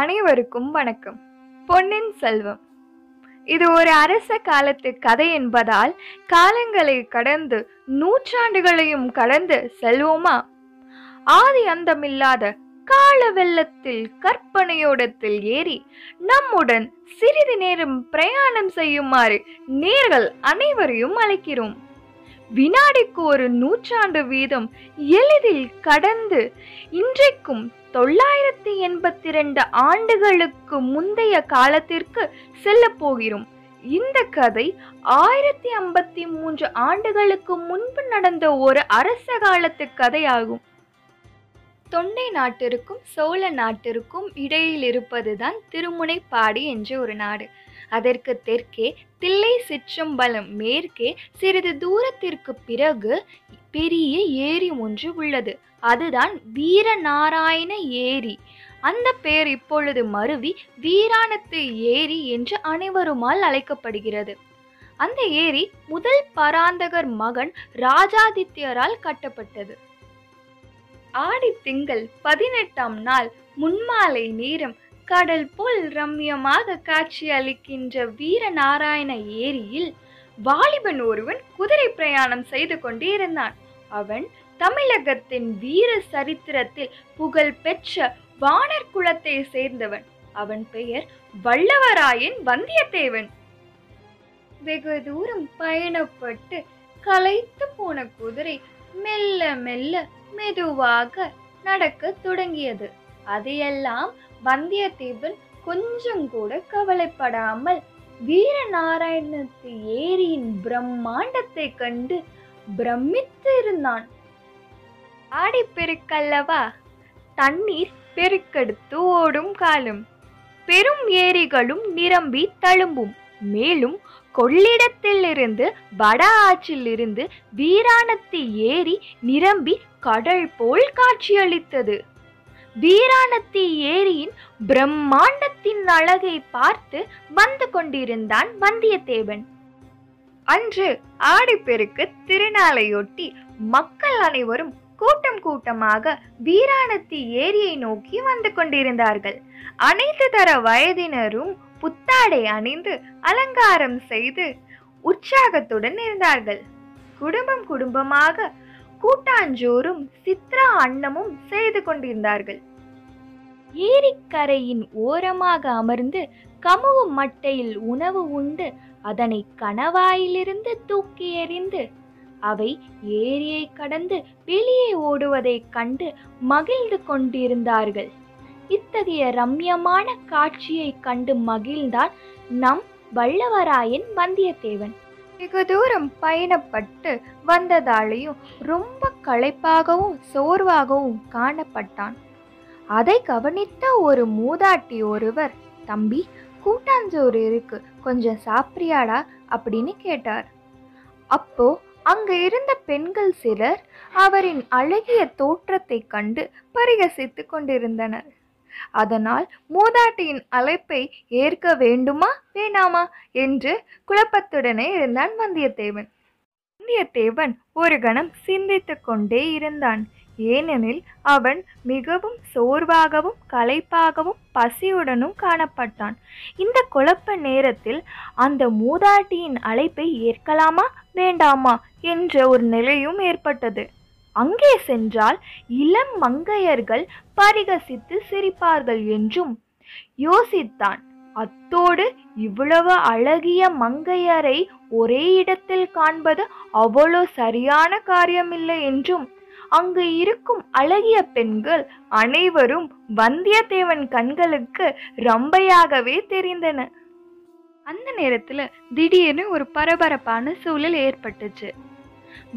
அனைவருக்கும் வணக்கம். பொன்னின் செல்வம். இது ஒரு அரச காலத்து கதை என்பதால் காலங்களை கடந்து நூற்றாண்டுகளையும் கடந்து செல்வோமா? ஆதி அந்தமில்லாத கால வெள்ளத்தில் கற்பனையோடத்தில் ஏறி நம்முடன் சிறிது நேரம் பிரயாணம் செய்யுமாறு நேர்கள் அனைவரையும் அழைக்கிறோம். வினாடிக்கு ஒரு நூற்றாண்டு வீதம் எளிதில் கடந்து இன்றைக்கும் தொள்ளாயிரத்தி எண்பத்தி ரெண்டு ஆண்டுகளுக்கு முந்தைய காலத்திற்கு செல்ல போகிறோம். இந்த கதை ஆயிரத்தி ஐம்பத்தி மூன்று ஆண்டுகளுக்கு முன்பு நடந்த ஒரு அரச காலத்து கதையாகும். தொண்டை நாட்டிற்கும் சோழ நாட்டிற்கும் இடையில் இருப்பதுதான் திருமுனைப்பாடி என்ற ஒரு நாடு. அதற்கு தெற்கே தில்லை சிற்றம்பலம் மேற்கே சிறிது தூரத்திற்கு பிறகு பெரிய ஏரி ஒன்று உள்ளது. அதுதான் வீரநாராயண ஏரி. அந்த பெயர் இப்பொழுது மருவி வீராணத்து ஏரி என்று அனைவருமால் அழைக்கப்படுகிறது. அந்த ஏரி முதல் பராந்தகர் மகன் ராஜாதித்யரால் கட்டப்பட்டது. ஆடி திங்கள் பதினெட்டாம் நாள் முன்மாலை நேரம் கடல் போல் ரம்யமாக காட்சி அளிக்கின்ற வீரநாராயண ஏரியில் வாலிபன் ஒருவன் குதிரை பிரயாணம் செய்து கொண்டிருந்தான். அவன் தமிழகத்தின் வீர சரித்திரத்தில் புகழ் பெற்ற வானர் குலத்தை சேர்ந்தவன். அவன் பெயர் வல்லவராயன் வந்தியத்தேவன். வெகு தூரம் பயணப்பட்டு கலைத்து போன குதிரை மெல்ல மெல்ல மெதுவாக நடக்க தொடங்கியது. அதையெல்லாம் வந்தியத்தேவன் கொஞ்சம் கூட கவலைப்படாமல் வீரநாராயணத்து ஏரியின் பிரம்மாண்டத்தை கண்டு பிரமித்து இருந்தான் ஆடி பெருக்கல்லவா? தண்ணீர் பெருக்கெடுத்து ஓடும் காலம். பெரும் ஏரிகளும் நிரம்பி தழும்பும். மேலும் கொள்ளிடத்திலிருந்து வட ஆற்றிலிருந்து வீராணத்து ஏரி நிரம்பி கடல் போல் காட்சியளித்தது. வீராணத்தி ஏரியின் பிரம்மாண்டத்தின் அழகை பார்த்து வந்து கொண்டிருந்தான் வந்தியத்தேவன். அன்று ஆடிப்பெருக்கு திருநாளையொட்டி மக்கள் அனைவரும் கூட்டம் கூட்டமாக வீராணத்தி ஏரியை நோக்கி வந்து கொண்டிருந்தார்கள். அனைத்து தர வயதினரும் புத்தாடை அணிந்து அலங்காரம் செய்து உற்சாகத்துடன் இருந்தார்கள். குடும்பம் குடும்பமாக கூட்டாஞ்சோறும் சித்ரா அன்னமும் செய்து கொண்டிருந்தார்கள். ஏரிக்கரையின் ஓரமாக அமர்ந்து கமுவு மட்டையில் உணவு உண்டு அதனை கணவாயிலிருந்து தூக்கி எறிந்து அவை ஏரியை கடந்து வெளியே ஓடுவதைக் கண்டு மகிழ்ந்து கொண்டிருந்தார்கள். இத்தகைய ரம்யமான காட்சியை கண்டு மகிழ்ந்தான் நம் வல்லவராயன் வந்தியத்தேவன். வெகு தூரம் பயணப்பட்டு வந்ததாலேயும் ரொம்ப களைப்பாகவும் சோர்வாகவும் காணப்பட்டான். அதை கவனித்த ஒரு மூதாட்டி ஒருவர் தம்பி கூட்டாஞ்சோறு இருக்கு கொஞ்சம் சாப்பிட்றியாடா? அப்படின்னு கேட்டார். அப்போ அங்கு இருந்த பெண்கள் சிலர் அவரின் அழகிய தோற்றத்தை கண்டு பரிகசித்து கொண்டிருந்தனர். அதனால் மூதாட்டியின் அழைப்பை ஏற்க வேண்டுமா வேணாமா என்று குழப்பத்துடனே இருந்தான் வந்தியத்தேவன். வந்தியத்தேவன் ஒரு கணம் சிந்தித்து கொண்டே இருந்தான். ஏனெனில் அவன் மிகவும் சோர்வாகவும் களைப்பாகவும் பசியுடனும் காணப்பட்டான். இந்த குழப்ப நேரத்தில் அந்த மூதாட்டியின் அழைப்பை ஏற்கலாமா வேண்டாமா என்ற ஒரு நிலையும் ஏற்பட்டது. அங்கே சென்றால் இளம் மங்கையர்கள் பரிகசித்து சிரிப்பார்கள் என்றும் யோசித்தான். அத்தோடு இவ்வளவு அழகிய மங்கையரை ஒரே இடத்தில் காண்பது அவ்வளோ சரியான காரியமில்லை என்றும் அங்கு இருக்கும் அழகிய பெண்கள் அனைவரும் வந்தியத்தேவன் கண்களுக்கு ரம்பையாகவே தெரிந்தன. அந்த நேரத்துல திடீர்னு ஒரு பரபரப்பான சூழல் ஏற்பட்டுச்சு.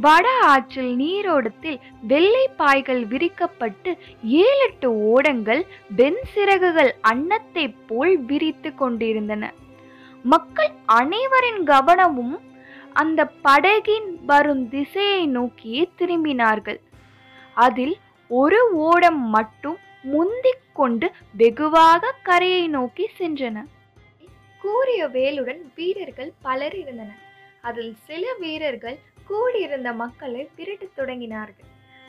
வட ஆற்றில் நீரோடத்தில் வெள்ளை பாய்கள் விரிக்கப்பட்டு ஏழெட்டு ஓடங்கள் வெண் சிறகுகள் அன்னத்தை போல் விரித்து கொண்டிருந்தன. மக்கள் அனைவரின் கவனமும் அந்த படகின் வரும் திசையை நோக்கியே திரும்பினார்கள். அதில் ஒரு ஓடம் மட்டும் முந்திக் கொண்டு வெகுவாக கரையை நோக்கி சென்றன. கூறிய வேலுடன் வீரர்கள் பலர் இருந்தனர். அதில் சில வீரர்கள் கூடியிருந்த மக்களை விரட்டத் தொடங்கினார்கள்.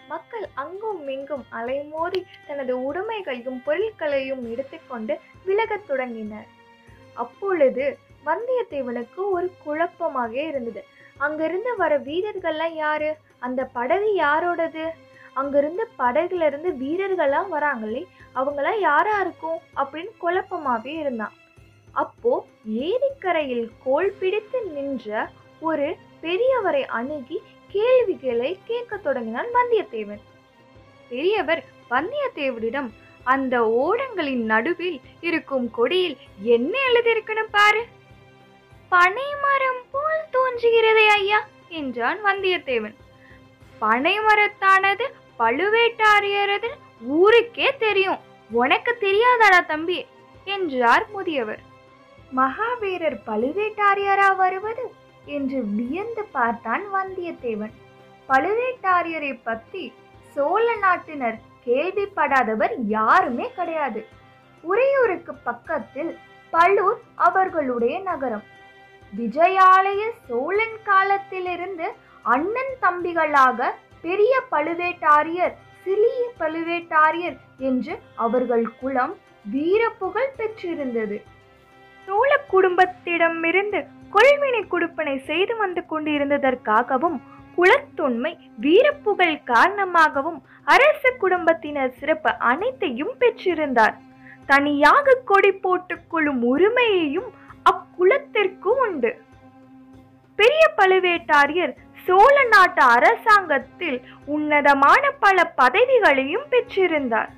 மக்கள் அங்கும் இங்கும் அலைமோதி தனது உடைமைகளையும் பொருட்களையும் எடுத்துக்கொண்டு விலகத் தொடங்கினர். அப்பொழுது வந்தியத்தேவனுக்கு ஒரு குழப்பமாக இருந்தது. அங்கிருந்து வர வீரர்கள்லாம் யாரு? அந்த படகு யாரோடது? அங்கிருந்து படகுல இருந்து வீரர்கள்லாம் வராங்களே அவங்களாம் யாரா இருக்கும்? அப்படின்னு குழப்பமாவே இருந்தான். அப்போ ஏரிக்கரையில் கோல் பிடித்து நின்ற ஒரு பெரியவரை அணுகி கேள்விகளை கேட்க தொடங்கினான் வந்தியத்தேவன். பெரியவர் வந்தியத்தேவனிடம் அந்த ஓடங்களின் நடுவில் இருக்கும் கொடியில் என்ன எழுதியிருக்குன்னு பாரு? பனைமரம் போல் தோன்றுகிறதே ஐயா என்றான் வந்தியத்தேவன். பனைமரத்தானது பழுவேட்டாரியரது ஊருக்கே தெரியும். உனக்கு தெரியாதாடா தம்பி என்றார் முதியவர். மகாவீரர் பழுவேட்டாரியாரா வருவது என்று வியந்து பார்த்தான் வந்தியத்தேவன். பழுவேட்டாரியரை பத்தி சோழ நாட்டினர் கேள்விப்படாதவர் யாருமே கிடையாது. உறையூருக்கு பக்கத்தில் பழுர் அவர்களுடைய நகரம். விஜயாலய சோழன் காலத்திலிருந்து அண்ணன் தம்பிகளாக பெரிய பழுவேட்டாரியர் சிறிய பழுவேட்டாரியர் என்று அவர்கள் குலம் வீரப்புகழ் பெற்றிருந்தது. சோழ குடும்பத்திடமிருந்து கொள்வினை குடுப்பனை செய்து வந்து கொண்டிருந்ததற்காகவும் குலத்தொன்மை வீரப்புகழ் காரணமாகவும் அரச குடும்பத்தினர் சிறப்பு அனைத்தையும் பெற்றிருந்தார். தனியாக கொடி போட்டுக் கொள்ளும் உரிமையையும் அக்குலத்திற்கு உண்டு. பெரிய பழுவேட்டாரியர் சோழ நாட்டு அரசாங்கத்தில் உன்னதமான பல பதவிகளையும் பெற்றிருந்தார்.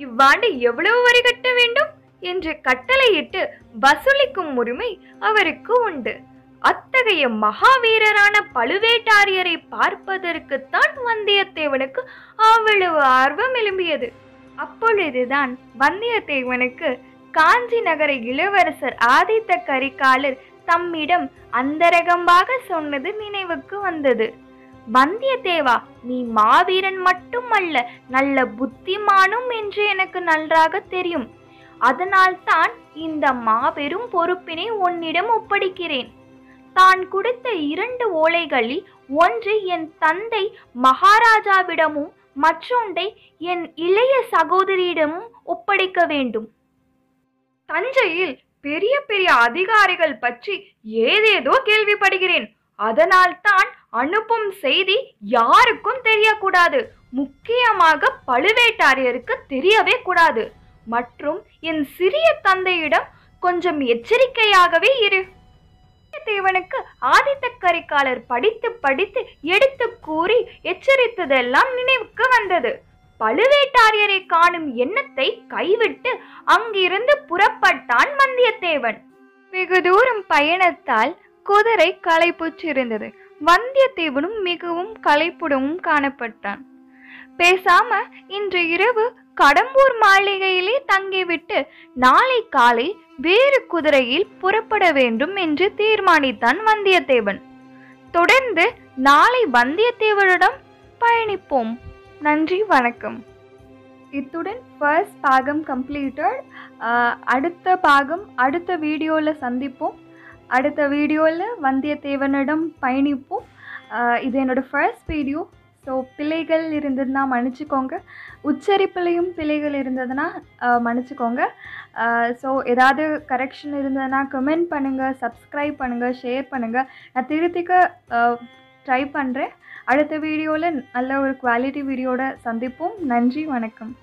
இவ்வாண்டு எவ்வளவு வரி கட்ட வேண்டும்? என்று கட்டளையிட்டு வசூலிக்கும் உரிமை அவருக்கு உண்டு. அத்தகைய மகாவீரரான பழுவேட்டாரியரை பார்ப்பதற்குத்தான் வந்தியத்தேவனுக்கு அவ்வளவு ஆர்வம் எழும்பியது. அப்பொழுதுதான் வந்தியத்தேவனுக்கு காஞ்சி நகர இளவரசர் ஆதித்த கரிகாலர் தம்மிடம் அந்தரகமாக சொன்னது நினைவுக்கு வந்தது. வந்தியத்தேவா நீ மாவீரன் மட்டுமல்ல நல்ல புத்திமானும் என்று எனக்கு நன்றாக தெரியும். அதனால்தான் இந்த மாபெரும் பொறுப்பினை உன்னிடம் ஒப்படைக்கிறேன். தான் கொடுத்த இரண்டு ஓலைகளில் ஒன்று என் தந்தை மகாராஜாவிடமும் மற்றொன்றை என் இளைய சகோதரியிடமும் ஒப்படைக்க வேண்டும். தஞ்சையில் பெரிய பெரிய அதிகாரிகள் பற்றி ஏதேதோ கேள்விப்படுகிறேன். அதனால்தான் அனுப்பும் செய்தி யாருக்கும் தெரியக்கூடாது. முக்கியமாக பழுவேட்டாரியருக்கு தெரியவே கூடாது. மற்றும் என் சிறிய தந்தையிடம் கொஞ்சம் எச்சரிக்கையாகவே இரு. தேவனுக்கு ஆதித்த கரிகாலர் படித்து படித்து எடுத்து கூறி எச்சரித்ததெல்லாம் நினைவுக்கு வந்தது. பழுவேட்டாரியரை காணும் எண்ணத்தை கைவிட்டு அங்கிருந்து புறப்பட்டான் வந்தியத்தேவன். வெகு தூரம் பயணத்தால் குதிரை களைப்புற்றிருந்தது. வந்தியத்தேவனும் மிகவும் களைப்புடவும் காணப்பட்டான். பேசாம இன்று இரவு கடம்பூர் மாளிகையிலே தங்கிவிட்டு நாளை காலை வேறு குதிரையில் புறப்பட வேண்டும் என்று தீர்மானித்தான் வந்தியத்தேவன். தொடர்ந்து நாளை வந்தியத்தேவனிடம் பயணிப்போம். நன்றி வணக்கம். இத்துடன் ஃபர்ஸ்ட் பாகம் கம்ப்ளீட்டட் அடுத்த பாகம் அடுத்த வீடியோவில் சந்திப்போம். அடுத்த வீடியோவில் வந்தியத்தேவனிடம் பயணிப்போம். இது என்னோடய ஃபர்ஸ்ட் வீடியோ ஸோ பிழைகள் இருந்ததுன்னா மன்னிச்சுக்கோங்க. உச்சரிப்புலையும் பிழைகள் இருந்ததுன்னா மன்னிச்சிக்கோங்க. மன்னிச்சுக்கோங்க ஸோ ஏதாவது கரெக்ஷன் இருந்ததுன்னா கமெண்ட் பண்ணுங்கள் சப்ஸ்கிரைப் பண்ணுங்கள் ஷேர் பண்ணுங்கள் நான் திருத்திக்க ட்ரை பண்ணுறேன் அடுத்த வீடியோவில் நல்ல ஒரு குவாலிட்டி வீடியோட சந்திப்போம். நன்றி வணக்கம்.